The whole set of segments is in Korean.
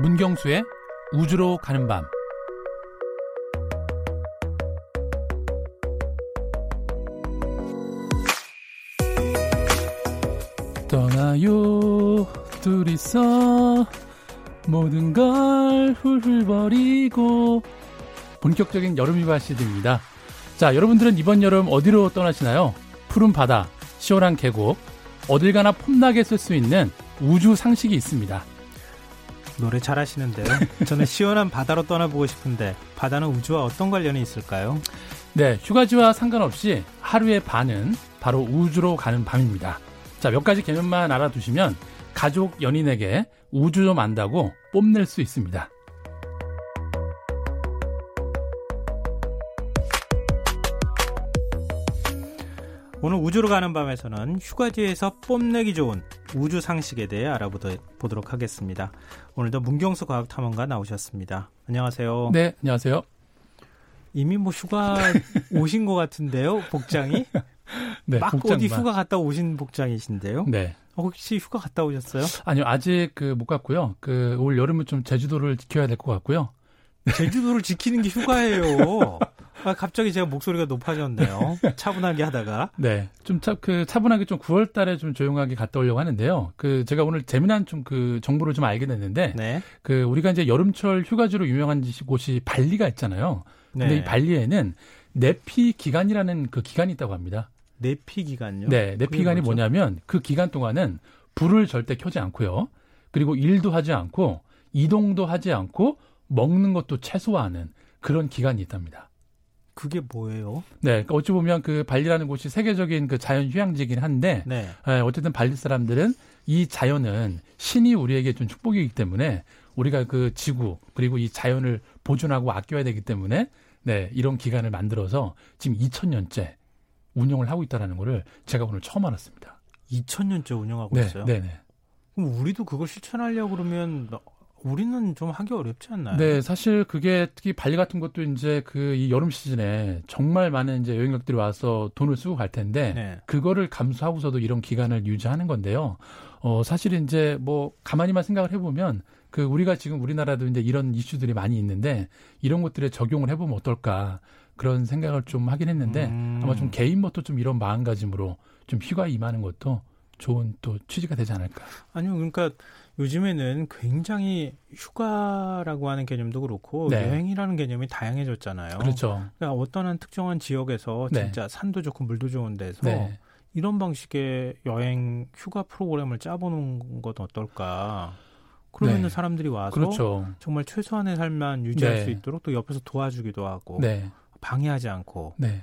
문경수의 우주로 가는 밤 떠나요 둘이서 모든 걸 훌훌 버리고 본격적인 여름 휴가 시즌입니다. 자, 여러분들은 이번 여름 어디로 떠나시나요? 푸른 바다, 시원한 계곡, 어딜 가나 폼나게 쓸 수 있는 우주 상식이 있습니다. 노래 잘하시는데요. 저는 시원한 바다로 떠나보고 싶은데 바다는 우주와 어떤 관련이 있을까요? 네, 휴가지와 상관없이 하루의 반은 바로 우주로 가는 밤입니다. 자, 몇 가지 개념만 알아두시면 가족 연인에게 우주 좀 안다고 뽐낼 수 있습니다. 오늘 우주로 가는 밤에서는 휴가지에서 뽐내기 좋은 우주 상식에 대해 알아보도록 하겠습니다. 오늘도 문경수 과학탐험가 나오셨습니다. 안녕하세요. 네, 안녕하세요. 이미 뭐 휴가 오신 것 같은데요, 복장이? 네, 막 복장만. 어디 휴가 갔다 오신 복장이신데요? 네. 혹시 휴가 갔다 오셨어요? 아니요, 아직 그 못 갔고요. 그 올 여름은 좀 제주도를 지켜야 될 것 같고요. 제주도를 지키는 게 휴가예요. 아, 갑자기 제가 목소리가 높아졌네요. 차분하게 하다가. 네. 좀 차, 그 차분하게 좀 9월 달에 좀 조용하게 갔다 오려고 하는데요. 그 제가 오늘 재미난 좀 그 정보를 좀 알게 됐는데 네. 그 우리가 이제 여름철 휴가지로 유명한 곳이 발리가 있잖아요. 근데 네. 이 발리에는 내피 기간이라는 그 기간이 있다고 합니다. 내피 기간요? 네, 내피 기간이 뭐죠? 뭐냐면 그 기간 동안은 불을 절대 켜지 않고요. 그리고 일도 하지 않고 이동도 하지 않고 먹는 것도 최소화하는 그런 기간이 있답니다. 그게 뭐예요? 네, 그러니까 어찌 보면 그 발리라는 곳이 세계적인 그 자연 휴양지이긴 한데 네. 에, 어쨌든 발리 사람들은 이 자연은 신이 우리에게 준 축복이기 때문에 우리가 그 지구 그리고 이 자연을 보존하고 아껴야 되기 때문에 네, 이런 기간을 만들어서 지금 2000년째 운영을 하고 있다라는 거를 제가 오늘 처음 알았습니다. 2000년째 운영하고 네, 있어요. 네, 네. 그럼 우리도 그걸 실천하려고 그러면 우리는 좀 하기 어렵지 않나요? 네, 사실 그게 특히 발리 같은 것도 이제 그 이 여름 시즌에 정말 많은 이제 여행객들이 와서 돈을 쓰고 갈 텐데 네. 그거를 감수하고서도 이런 기간을 유지하는 건데요. 어, 사실 이제 뭐 가만히만 생각을 해보면 그 우리가 지금 우리나라도 이제 이런 이슈들이 많이 있는데 이런 것들에 적용을 해보면 어떨까 그런 생각을 좀 하긴 했는데 음. 아마 좀 개인부터 좀 이런 마음가짐으로 좀 휴가 임하는 것도 좋은 또 취지가 되지 않을까. 아니요, 그러니까 요즘에는 굉장히 휴가라고 하는 개념도 그렇고 네. 여행이라는 개념이 다양해졌잖아요. 그렇죠. 그러니까 어떤 한 특정한 지역에서 네. 진짜 산도 좋고 물도 좋은 데서 네. 이런 방식의 여행 휴가 프로그램을 짜보는 건 어떨까? 그러면 네. 은 사람들이 와서 그렇죠. 정말 최소한의 삶만 유지할 네. 수 있도록 또 옆에서 도와주기도 하고 네. 방해하지 않고 네.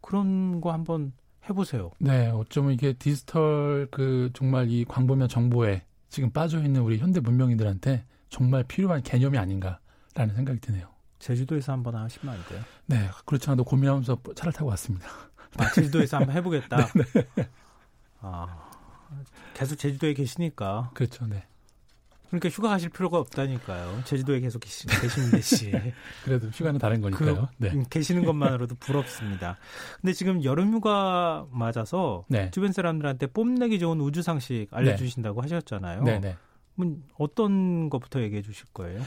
그런 거 한번 해보세요. 네, 어쩌면 이게 디지털 그 정말 이 광범위한 정보에 지금 빠져 있는 우리 현대 문명인들한테 정말 필요한 개념이 아닌가라는 생각이 드네요. 제주도에서 한번 하시면 안 돼요? 네, 그렇지 않아도 고민하면서 차를 타고 왔습니다. 아, 제주도에서 한번 해보겠다. 네, 아, 계속 제주도에 계시니까 그렇죠, 네. 그러니까 휴가 가실 필요가 없다니까요. 제주도에 계속 계시, 계시는 듯이 그래도 휴가는 다른 거니까요. 네, 음, 계시는 것만으로도 부럽습니다. 근데 지금 여름 휴가 맞아서 네, 주변 사람들한테 뽐내기 좋은 우주 상식 알려주신다고 하셨잖아요. 네, 네. 어떤 것부터 얘기해 주실 거예요?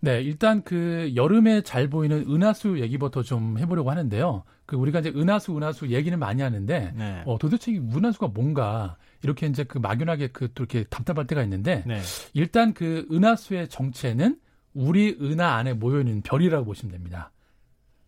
네, 일단 그 여름에 잘 보이는 은하수 얘기부터 좀 해보려고 하는데요. 그 우리가 이제 은하수, 은하수 얘기는 많이 하는데 네. 어, 도대체 이 은하수가 뭔가 이렇게 이제 그 막연하게 그 또 이렇게 답답할 때가 있는데 네. 일단 그 은하수의 정체는 우리 은하 안에 모여 있는 별이라고 보시면 됩니다.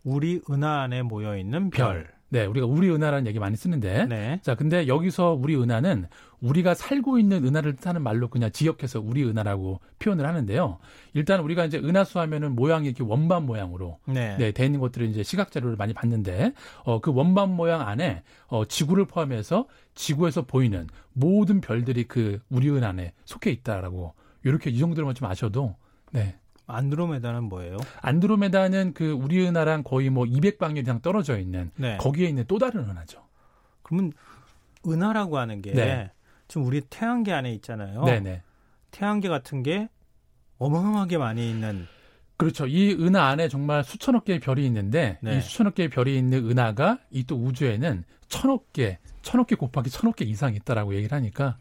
우리 은하 안에 모여 있는 별. 네, 우리가 우리 은하라는 얘기 많이 쓰는데. 네. 자, 근데 여기서 우리 은하는 우리가 살고 있는 은하를 뜻하는 말로 그냥 지역해서 우리 은하라고 표현을 하는데요. 일단 우리가 이제 은하수 하면은 모양이 이렇게 원반 모양으로 네. 네, 돼 있는 것들을 이제 시각 자료를 많이 봤는데 어, 그 원반 모양 안에 어, 지구를 포함해서 지구에서 보이는 모든 별들이 그 우리 은 안에 속해 있다라고 이렇게 이 정도로만 좀 아셔도 네. 안드로메다는 뭐예요? 안드로메다는 그 우리 은하랑 거의 뭐 200방향 이상 떨어져 있는 네. 거기에 있는 또 다른 은하죠. 그러면 은하라고 하는 게 네. 지금 우리 태양계 안에 있잖아요. 네, 네. 태양계 같은 게 어마어마하게 많이 있는 그렇죠. 이 은하 안에 정말 수천억 개의 별이 있는데 네. 이 수천억 개의 별이 있는 은하가 이 또 우주에는 천억 개, 천억 개 곱하기 천억 개 이상 있다라고 얘기를 하니까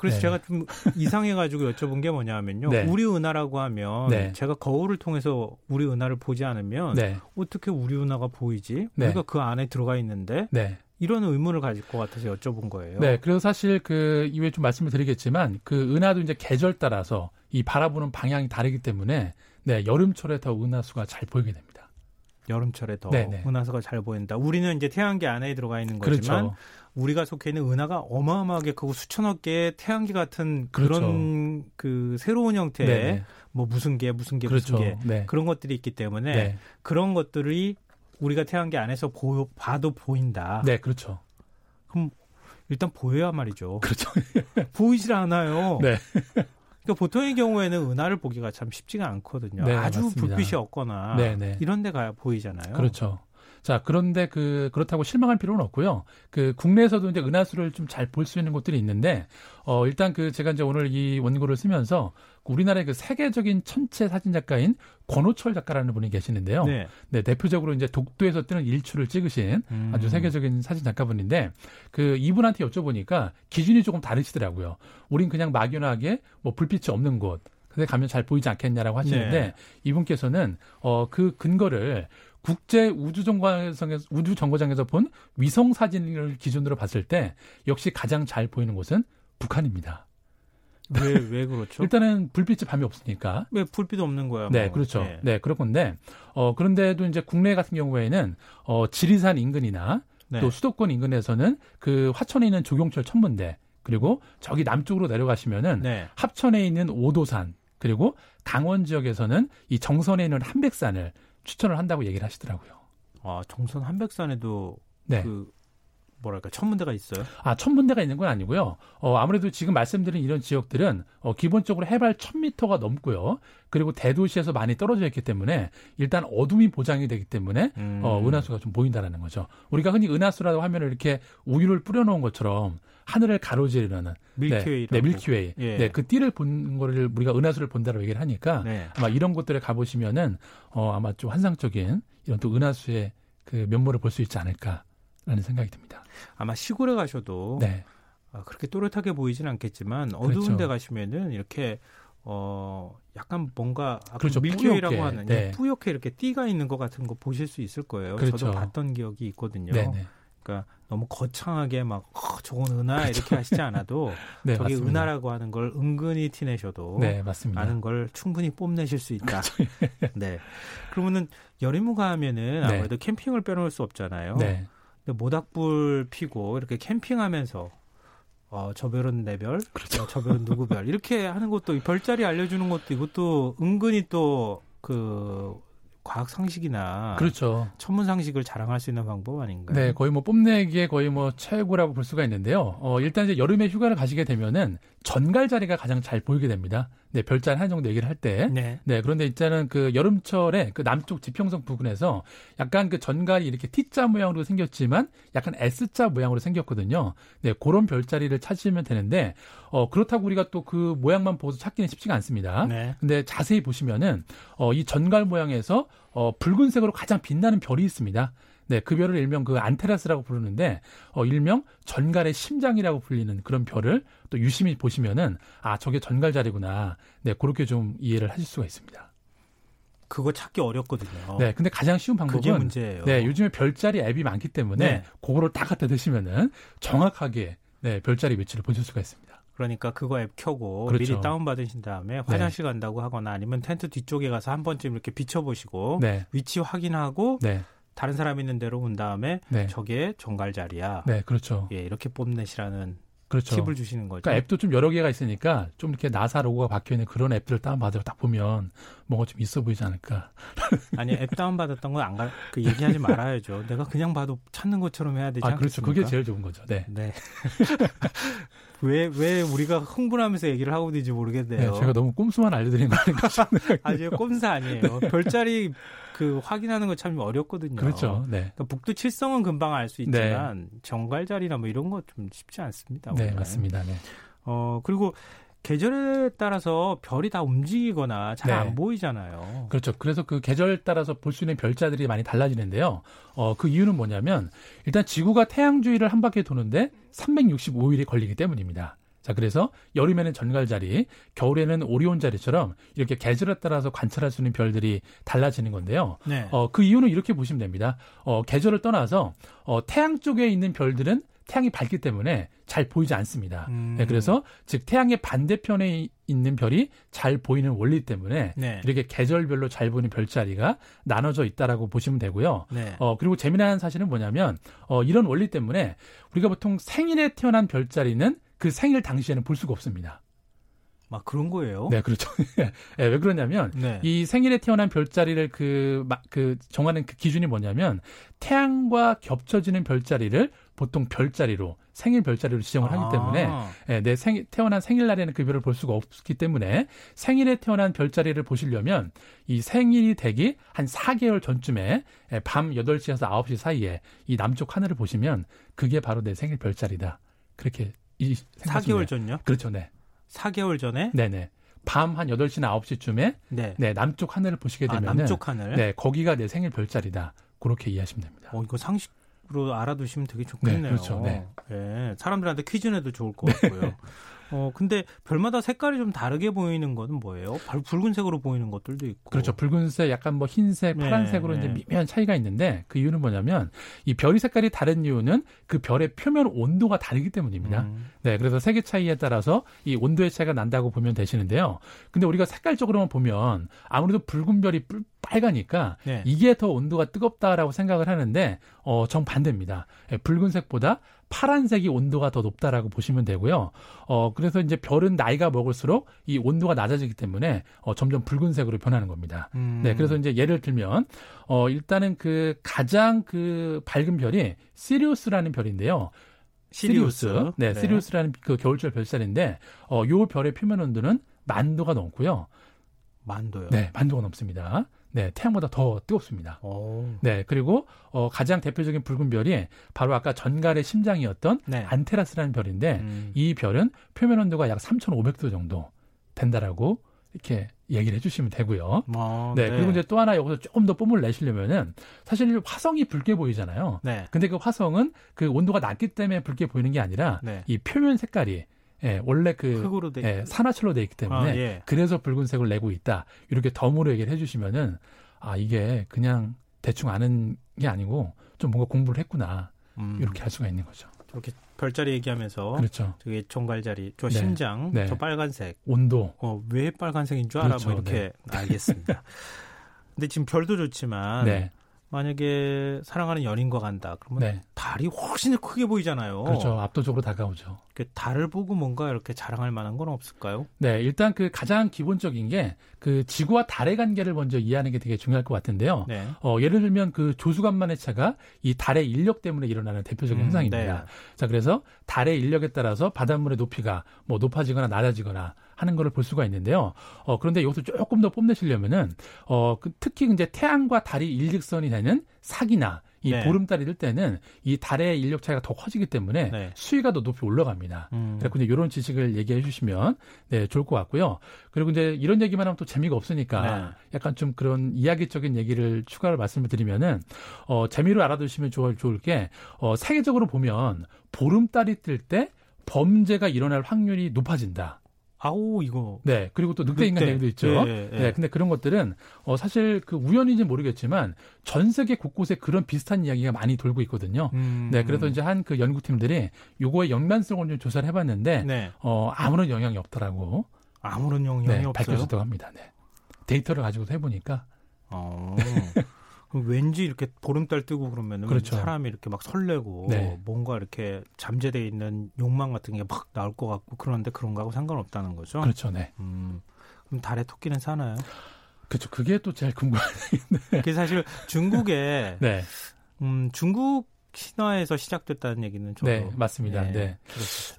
그래서 네. 제가 좀 이상해가지고 여쭤본 게 뭐냐면요. 네. 우리 은하라고 하면 네. 제가 거울을 통해서 우리 은하를 보지 않으면 네. 어떻게 우리 은하가 보이지? 네. 우리가 그 안에 들어가 있는데 네. 이런 의문을 가질 것 같아서 여쭤본 거예요. 네. 그래서 사실 그 이후에 좀 말씀을 드리겠지만 그 은하도 이제 계절 따라서 이 바라보는 방향이 다르기 때문에 네, 여름철에 더 은하수가 잘 보이게 됩니다. 여름철에 더 네네. 은하수가 잘 보인다. 우리는 이제 태양계 안에 들어가 있는 거지만 그렇죠. 우리가 속해 있는 은하가 어마어마하게 크고 수천억 개의 태양계 같은 그렇죠. 그런 그 새로운 형태의 네. 뭐 무슨 개 무슨 개 그렇죠. 무슨 개 네. 그런 것들이 있기 때문에 네. 그런 것들이 우리가 태양계 안에서 보, 봐도 보인다. 네, 그렇죠. 그럼 일단 보여야 말이죠. 그렇죠. 보이질 않아요. 네. 그러니까 보통의 경우에는 은하를 보기가 참 쉽지가 않거든요. 네, 아주 맞습니다. 불빛이 없거나 네, 네. 이런 데가 보이잖아요. 그렇죠. 자, 그런데 그, 그렇다고 실망할 필요는 없고요. 그, 국내에서도 이제 은하수를 좀 잘 볼 수 있는 곳들이 있는데, 어, 일단 그, 제가 이제 오늘 이 원고를 쓰면서, 우리나라의 그 세계적인 천체 사진 작가인 권호철 작가라는 분이 계시는데요. 네. 네. 대표적으로 이제 독도에서 뜨는 일출을 찍으신 음. 아주 세계적인 사진 작가분인데, 그, 이분한테 여쭤보니까 기준이 조금 다르시더라고요. 우린 그냥 막연하게 뭐 불빛이 없는 곳, 근데 가면 잘 보이지 않겠냐라고 하시는데, 네. 이분께서는, 어, 그 근거를 국제 우주 정거장에서 우주 정거장에서 본 위성 사진을 기준으로 봤을 때 역시 가장 잘 보이는 곳은 북한입니다. 왜, 왜 그렇죠? 일단은 불빛이 밤에 없으니까. 왜 불빛 없는 거야? 네, 뭐. 그렇죠. 네. 네, 그럴 건데, 어, 그런데도 이제 국내 같은 경우에는, 어, 지리산 인근이나 네. 또 수도권 인근에서는 그 화천에 있는 조경철 천문대, 그리고 저기 남쪽으로 내려가시면은 네. 합천에 있는 오도산, 그리고 강원 지역에서는 이 정선에 있는 함백산을 추천을 한다고 얘기를 하시더라고요. 아, 정선 함백산에도 네. 그 뭐랄까 천문대가 있어요? 아, 천문대가 있는 건 아니고요. 어, 아무래도 지금 말씀드린 이런 지역들은 어, 기본적으로 해발 1000m가 넘고요. 그리고 대도시에서 많이 떨어져 있기 때문에 일단 어둠이 보장이 되기 때문에 음. 어, 은하수가 좀 보인다라는 거죠. 우리가 흔히 은하수라고 하면 이렇게 우유를 뿌려놓은 것처럼 하늘을 가로지르는 Milky Way라고. 네, 네, Milky Way. 예. 네, 그 띠를 본 거를 우리가 은하수를 본다고 얘기를 하니까 네. 아마 이런 곳들에 가보시면은 어, 아마 좀 환상적인 이런 또 은하수의 그 면모를 볼 수 있지 않을까 라는 생각이 듭니다. 아마 시골에 가셔도 네, 아, 그렇게 또렷하게 보이진 않겠지만 어두운 그렇죠. 데 가시면은 이렇게 어 약간 뭔가 그렇죠. 밀키웨이라고 뿌옇게. 하는 네. 뿌옇게 이렇게 띠가 있는 것 같은 거 보실 수 있을 거예요. 그렇죠. 저도 봤던 기억이 있거든요. 네, 네. 그러니까 너무 거창하게 막 어, 저건 은하 이렇게 하시지 않아도 네, 저기 맞습니다. 은하라고 하는 걸 은근히 티내셔도 네, 맞습니다. 아는 걸 충분히 뽐내실 수 있다. 네. 그러면은 여름휴가 하면은 네. 아무래도 캠핑을 빼놓을 수 없잖아요. 네, 모닥불 피고 이렇게 캠핑하면서 어, 저 별은 내 별, 그렇죠. 어, 저 별은 누구 별 이렇게 하는 것도 이 별자리 알려주는 것도 이것도 은근히 또 그 과학 상식이나 그렇죠. 천문 상식을 자랑할 수 있는 방법 아닌가요? 네, 거의 뭐 뽐내기에 거의 뭐 최고라고 볼 수가 있는데요. 어, 일단 이제 여름에 휴가를 가시게 되면은 전갈 자리가 가장 잘 보이게 됩니다. 네, 별자리 한 정도 얘기를 할 때. 네. 네, 그런데 있자는 그 여름철에 그 남쪽 지평선 부근에서 약간 그 전갈이 이렇게 T자 모양으로 생겼지만 약간 S자 모양으로 생겼거든요. 네, 그런 별자리를 찾으시면 되는데, 어, 그렇다고 우리가 또 그 모양만 보고 찾기는 쉽지가 않습니다. 네. 근데 자세히 보시면은, 어, 이 전갈 모양에서, 어, 붉은색으로 가장 빛나는 별이 있습니다. 네, 그 별을 일명 그 안테라스라고 부르는데, 어, 일명 전갈의 심장이라고 불리는 그런 별을 또 유심히 보시면은, 아, 저게 전갈 자리구나. 네, 그렇게 좀 이해를 하실 수가 있습니다. 그거 찾기 어렵거든요. 네, 근데 가장 쉬운 방법은, 그게 문제예요. 네, 요즘에 별자리 앱이 많기 때문에, 네. 그거를 딱 갖다 대시면은 정확하게, 네, 별자리 위치를 보실 수가 있습니다. 그러니까 그거 앱 켜고 그렇죠. 미리 다운 받으신 다음에 화장실 간다고 하거나 아니면 텐트 뒤쪽에 가서 한 번쯤 이렇게 비춰 보시고 네, 위치 확인하고 네, 다른 사람 있는 데로 온 다음에 네, 저게 정갈 자리야. 네, 그렇죠. 예, 이렇게 뽐내시라는 그렇죠. 팁을 주시는 거죠. 그러니까 앱도 좀 여러 개가 있으니까 좀 이렇게 나사 로고가 박혀 있는 그런 앱들을 다운받아서 딱 보면 뭔가 좀 있어 보이지 않을까. 아니 앱 다운 받았던 건안 가, 그 얘기하지 말아야죠. 내가 그냥 봐도 찾는 것처럼 해야 되지 아, 않겠습니까? 그렇죠. 그게 제일 좋은 거죠. 네. 네. 왜, 왜 우리가 흥분하면서 얘기를 하고 있는지 네, 모르겠네요. 제가 너무 꼼수만 알려드린 거 아닌가 싶네요. 아주 꼼사 아니에요. 별자리 그 확인하는 거참 어렵거든요. 그렇죠. 네. 그러니까 북두 칠성은 금방 알 수 있지만 정갈 자리나 뭐 이런 거 좀 쉽지 않습니다. 네, 오늘은. 맞습니다. 네. 어 그리고 계절에 따라서 별이 다 움직이거나 잘 네. 안 보이잖아요. 그렇죠. 그래서 그 계절 따라서 볼 수 있는 별자들이 많이 달라지는데요. 어, 그 이유는 뭐냐면 일단 지구가 태양 주위를 한 바퀴 도는데 365일이 걸리기 때문입니다. 자, 자, 그래서 여름에는 전갈자리, 겨울에는 오리온자리처럼 이렇게 계절에 따라서 관찰할 수 있는 별들이 달라지는 건데요. 네. 어, 그 이유는 이렇게 보시면 됩니다. 어, 계절을 떠나서 어, 태양 쪽에 있는 별들은 태양이 밝기 때문에 잘 보이지 않습니다. 음. 네, 그래서 즉 태양의 반대편에 있는 별이 잘 보이는 원리 때문에 네. 이렇게 계절별로 잘 보이는 별자리가 나눠져 있다라고 보시면 되고요. 네. 어 그리고 재미난 사실은 뭐냐면 어 이런 원리 때문에 우리가 보통 생일에 태어난 별자리는 그 생일 당시에는 볼 수가 없습니다. 막 그런 거예요? 네, 그렇죠. 네, 왜 그러냐면 네. 이 생일에 태어난 별자리를 그, 그 정하는 그 기준이 뭐냐면 태양과 겹쳐지는 별자리를 보통 별자리로 생일 별자리로 지정을 하기 아. 때문에 예, 내 생일 태어난 생일날에는 그 별을 볼 수가 없기 때문에 생일에 태어난 별자리를 보시려면 이 생일이 되기 한 4개월 전쯤에 예, 밤 8시에서 9시 사이에 이 남쪽 하늘을 보시면 그게 바로 내 생일 별자리다. 그렇게 이 4개월 전요? 그렇죠. 네. 4개월 전에? 네네. 밤 한 8시나 9시쯤에 네. 네, 남쪽 하늘을 보시게 되면 아, 남쪽 하늘. 네, 거기가 내 생일 별자리다. 그렇게 이해하시면 됩니다. 어, 이거 상식으 로 알아두시면 되게 좋겠네요. 네, 그렇죠. 네. 네. 사람들한테 퀴즈 내도 좋을 것 같고요. 네. 어, 근데 별마다 색깔이 좀 다르게 보이는 것은 뭐예요? 붉은색으로 보이는 것들도 있고. 그렇죠. 붉은색, 약간 뭐 흰색, 네, 파란색으로 네, 이제 미묘한 차이가 있는데 그 이유는 뭐냐면 이 별이 색깔이 다른 이유는 그 별의 표면 온도가 다르기 때문입니다. 음. 네. 그래서 색의 차이에 따라서 이 온도의 차이가 난다고 보면 되시는데요. 근데 우리가 색깔적으로만 보면 아무래도 붉은 별이 빨가니까 네. 이게 더 온도가 뜨겁다라고 생각을 하는데 어, 정반대입니다. 예, 붉은색보다 파란색이 온도가 더 높다라고 보시면 되고요. 어, 그래서 이제 별은 나이가 먹을수록 이 온도가 낮아지기 때문에 어, 점점 붉은색으로 변하는 겁니다. 음. 네, 그래서 이제 예를 들면 어, 일단은 그 가장 그 밝은 별이 시리우스라는 별인데요. 시리우스. 시리우스. 네, 네, 시리우스라는 그 겨울철 별자리인데 어, 요 별의 표면 온도는 만도가 넘고요. 만도요? 네, 만도가 넘습니다. 네, 태양보다 더 뜨겁습니다. 오. 네, 그리고 어, 가장 대표적인 붉은 별이 바로 아까 전갈의 심장이었던 네. 안테라스라는 별인데 음. 이 별은 표면 온도가 약 3,500도 정도 된다라고 이렇게 얘기를 해주시면 되고요. 아, 네, 네, 그리고 이제 또 하나 여기서 조금 더 뽐을 내시려면은 사실 화성이 붉게 보이잖아요. 네. 근데 그 화성은 그 온도가 낮기 때문에 붉게 보이는 게 아니라 네. 이 표면 색깔이 예, 원래 그 흙으로 돼 예, 산화철로 돼 있기 때문에 아, 예. 그래서 붉은색을 내고 있다. 이렇게 덤으로 얘기를 해 주시면은 아 이게 그냥 대충 아는 게 아니고 좀 뭔가 공부를 했구나 음. 이렇게 할 수가 있는 거죠. 이렇게 별자리 얘기하면서 그렇죠. 저기 종갈자리, 저 네. 심장, 네. 저 빨간색, 온도. 어, 왜 빨간색인 줄 알아? 뭐 그렇죠. 뭐 이렇게 네. 알겠습니다. 근데 지금 별도 좋지만 네. 만약에 사랑하는 연인과 간다. 그러면 네. 달이 훨씬 크게 보이잖아요. 그렇죠. 압도적으로 다가오죠. 그 달을 보고 뭔가 이렇게 자랑할 만한 건 없을까요? 네, 일단 그 가장 기본적인 게 그 지구와 달의 관계를 먼저 이해하는 게 되게 중요할 것 같은데요. 네. 어, 예를 들면 그 조수간만의 차가 이 달의 인력 때문에 일어나는 대표적인 음, 현상입니다. 네. 자, 그래서 달의 인력에 따라서 바닷물의 높이가 뭐 높아지거나 낮아지거나 하는 거를 볼 수가 있는데요. 어, 그런데 여기서 조금 더 뽐내시려면은 어, 그 특히 이제 태양과 달이 일직선이 되는 사기나 이 네. 보름달이 될 때는 이 달의 인력 차이가 더 커지기 때문에 네. 수위가 더 높이 올라갑니다. 음. 그래서 이제 이런 지식을 얘기해 주시면 네, 좋을 것 같고요. 그리고 이제 이런 얘기만 하면 또 재미가 없으니까 네. 약간 좀 그런 이야기적인 얘기를 추가로 말씀을 드리면은 어, 재미로 알아두시면 좋을, 좋을 게 어, 세계적으로 보면 보름달이 뜰 때 범죄가 일어날 확률이 높아진다. 아우 이거. 네. 그리고 또 늑대 인간 얘기도 있죠. 예, 예, 예. 네. 근데 그런 것들은 어 사실 그 우연인지 모르겠지만 전 세계 곳곳에 그런 비슷한 이야기가 많이 돌고 있거든요. 음. 네. 그래서 이제 한 그 연구팀들이 요거의 연관성을 좀 조사를 해 봤는데 네. 어 아무런 영향이 없더라고. 아무런 영향이 네, 없어요. 밝혀졌다고 합니다. 네. 데이터를 가지고 해보니까. 어. 왠지 이렇게 보름달 뜨고 그러면은 그렇죠. 사람이 이렇게 막 설레고 네. 뭔가 이렇게 잠재돼 있는 욕망 같은 게 막 나올 것 같고 그런데 그런 거하고 상관없다는 거죠. 그렇죠, 네. 음, 그럼 달에 토끼는 사나요? 그렇죠. 그게 또 제일 궁금한 얘기인데. 그게 사실 중국에 네. 음, 중국 신화에서 시작됐다는 얘기는 저도 네 맞습니다. 네, 네.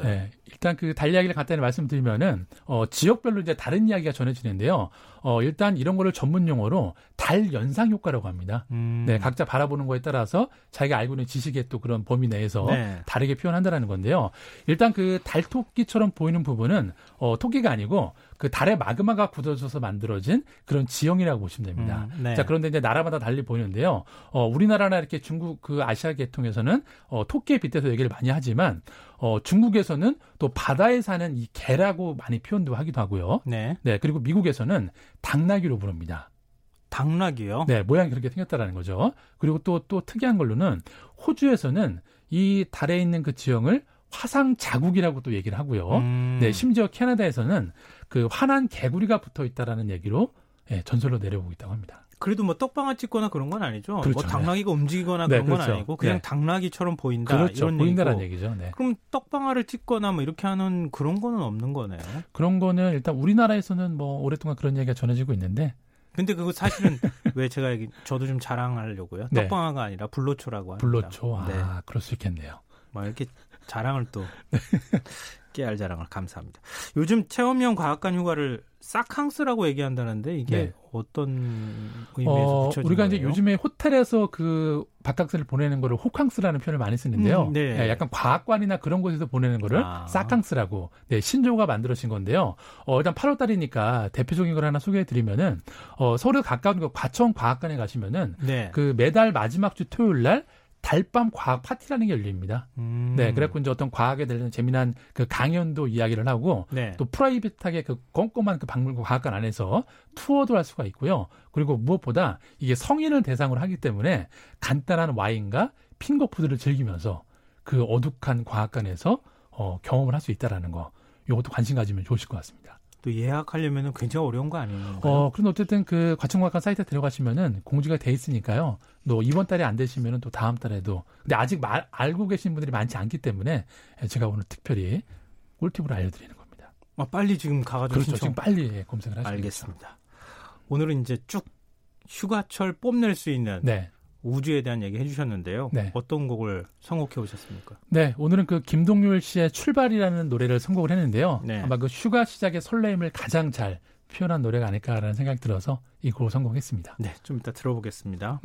네. 일단 그 달 이야기를 간단히 말씀드리면은 어, 지역별로 이제 다른 이야기가 전해지는데요. 어, 일단 이런 거를 전문 용어로 달 연상 효과라고 합니다. 음. 네, 각자 바라보는 거에 따라서 자기가 알고 있는 지식의 또 그런 범위 내에서 네. 다르게 표현한다라는 건데요. 일단 그 달 토끼처럼 보이는 부분은 어, 토끼가 아니고 그 달에 마그마가 굳어져서 만들어진 그런 지형이라고 보시면 됩니다. 음, 네. 자, 그런데 이제 나라마다 달리 보이는데요. 어, 우리나라나 이렇게 중국 그 아시아 계통에서는 어, 토끼에 빗대서 얘기를 많이 하지만 어, 중국에서는 또 바다에 사는 이 개라고 많이 표현도 하기도 하고요. 네. 네, 그리고 미국에서는 당나귀로 부릅니다. 당나귀요? 네, 모양이 그렇게 생겼다라는 거죠. 그리고 또, 또 특이한 걸로는 호주에서는 이 달에 있는 그 지형을 화상 자국이라고 또 얘기를 하고요. 음. 네, 심지어 캐나다에서는 그 환한 개구리가 붙어 있다라는 얘기로 예, 전설로 내려오고 있다고 합니다. 그래도 뭐 떡방아 찍거나 그런 건 아니죠. 그렇죠. 뭐 당나귀가 움직이거나 네, 그런 건 그렇죠. 아니고 그냥 네. 당나귀처럼 보인다 그렇죠. 이런 보인다라는 얘기고. 얘기죠. 네. 그럼 떡방아를 찍거나 뭐 이렇게 하는 그런 거는 없는 거네요. 그런 거는 일단 우리나라에서는 뭐 오랫동안 그런 얘기가 전해지고 있는데 근데 그거 사실은 왜 제가 얘기 저도 좀 자랑하려고요. 네. 떡방아가 아니라 불로초라고 합니다. 불로초 아, 네. 그럴 수 있겠네요. 뭐 이렇게 자랑을 또 깨알 자랑을 감사합니다. 요즘 체험형 과학관 휴가를 사캉스라고 얘기한다는데 이게 네. 어떤 의미에서 어, 붙여진 우리가 거예요? 이제 요즘에 호텔에서 그 바캉스를 보내는 거를 호캉스라는 표현을 많이 쓰는데요. 음, 네. 예, 약간 과학관이나 그런 곳에서 보내는 거를 아. 사캉스라고 네, 신조가 만들어진 건데요. 어, 일단 8월 달이니까 대표적인 걸 하나 소개해 드리면은 어, 서울에 가까운 그 과천 과학관에 가시면은 네. 그 매달 마지막 주 토요일 날 달밤 과학 파티라는 게 열립니다. 음. 네, 그래갖고 이제 어떤 과학에 대한 재미난 그 강연도 이야기를 하고 네. 또 private하게 그 깜깜한 그 박물관 과학관 안에서 투어도 할 수가 있고요. 그리고 무엇보다 이게 성인을 대상으로 하기 때문에 간단한 와인과 finger food를 즐기면서 그 어둑한 과학관에서 어, 경험을 할 수 있다라는 거. 이것도 관심 가지면 좋으실 것 같습니다. 또 예약하려면 굉장히 어려운 거 아닌가요? 어, 그런데 어쨌든 그 과천과학관 사이트에 들어가시면은 공지가 돼 있으니까요. 또 이번 달에 안 되시면은 또 다음 달에도. 근데 아직 말, 알고 계신 분들이 많지 않기 때문에 제가 오늘 특별히 꿀팁으로 알려드리는 겁니다. 아, 빨리 지금 가가지고 그렇죠. 신청 지금 빨리 검색을 하시면 알겠습니다. 오늘은 이제 쭉 휴가철 뽐낼 수 있는 네. 우주에 대한 얘기 해주셨는데요. 네. 어떤 곡을 선곡해 오셨습니까? 네, 오늘은 그 김동률 씨의 출발이라는 노래를 선곡을 했는데요. 네. 아마 그 휴가 시작의 설레임을 가장 잘 표현한 노래가 아닐까라는 생각이 들어서 이 곡을 선곡했습니다. 네, 좀 이따 들어보겠습니다.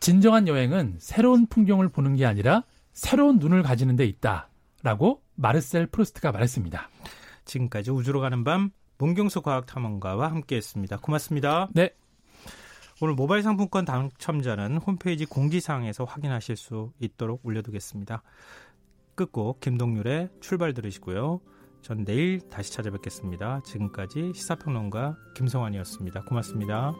진정한 여행은 새로운 풍경을 보는 게 아니라 새로운 눈을 가지는 데 있다라고 마르셀 프루스트가 말했습니다. 지금까지 우주로 가는 밤 문경수 과학탐험가와 함께했습니다. 고맙습니다. 네. 오늘 모바일 상품권 당첨자는 홈페이지 공지사항에서 확인하실 수 있도록 올려두겠습니다. 끝곡 김동률의 출발 들으시고요. 전 내일 다시 찾아뵙겠습니다. 지금까지 시사평론가 김성환이었습니다. 고맙습니다.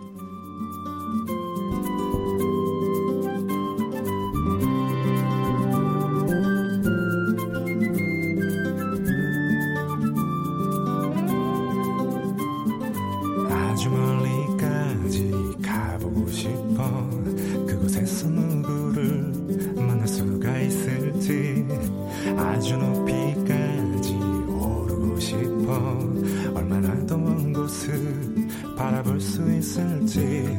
바라볼 수 있을지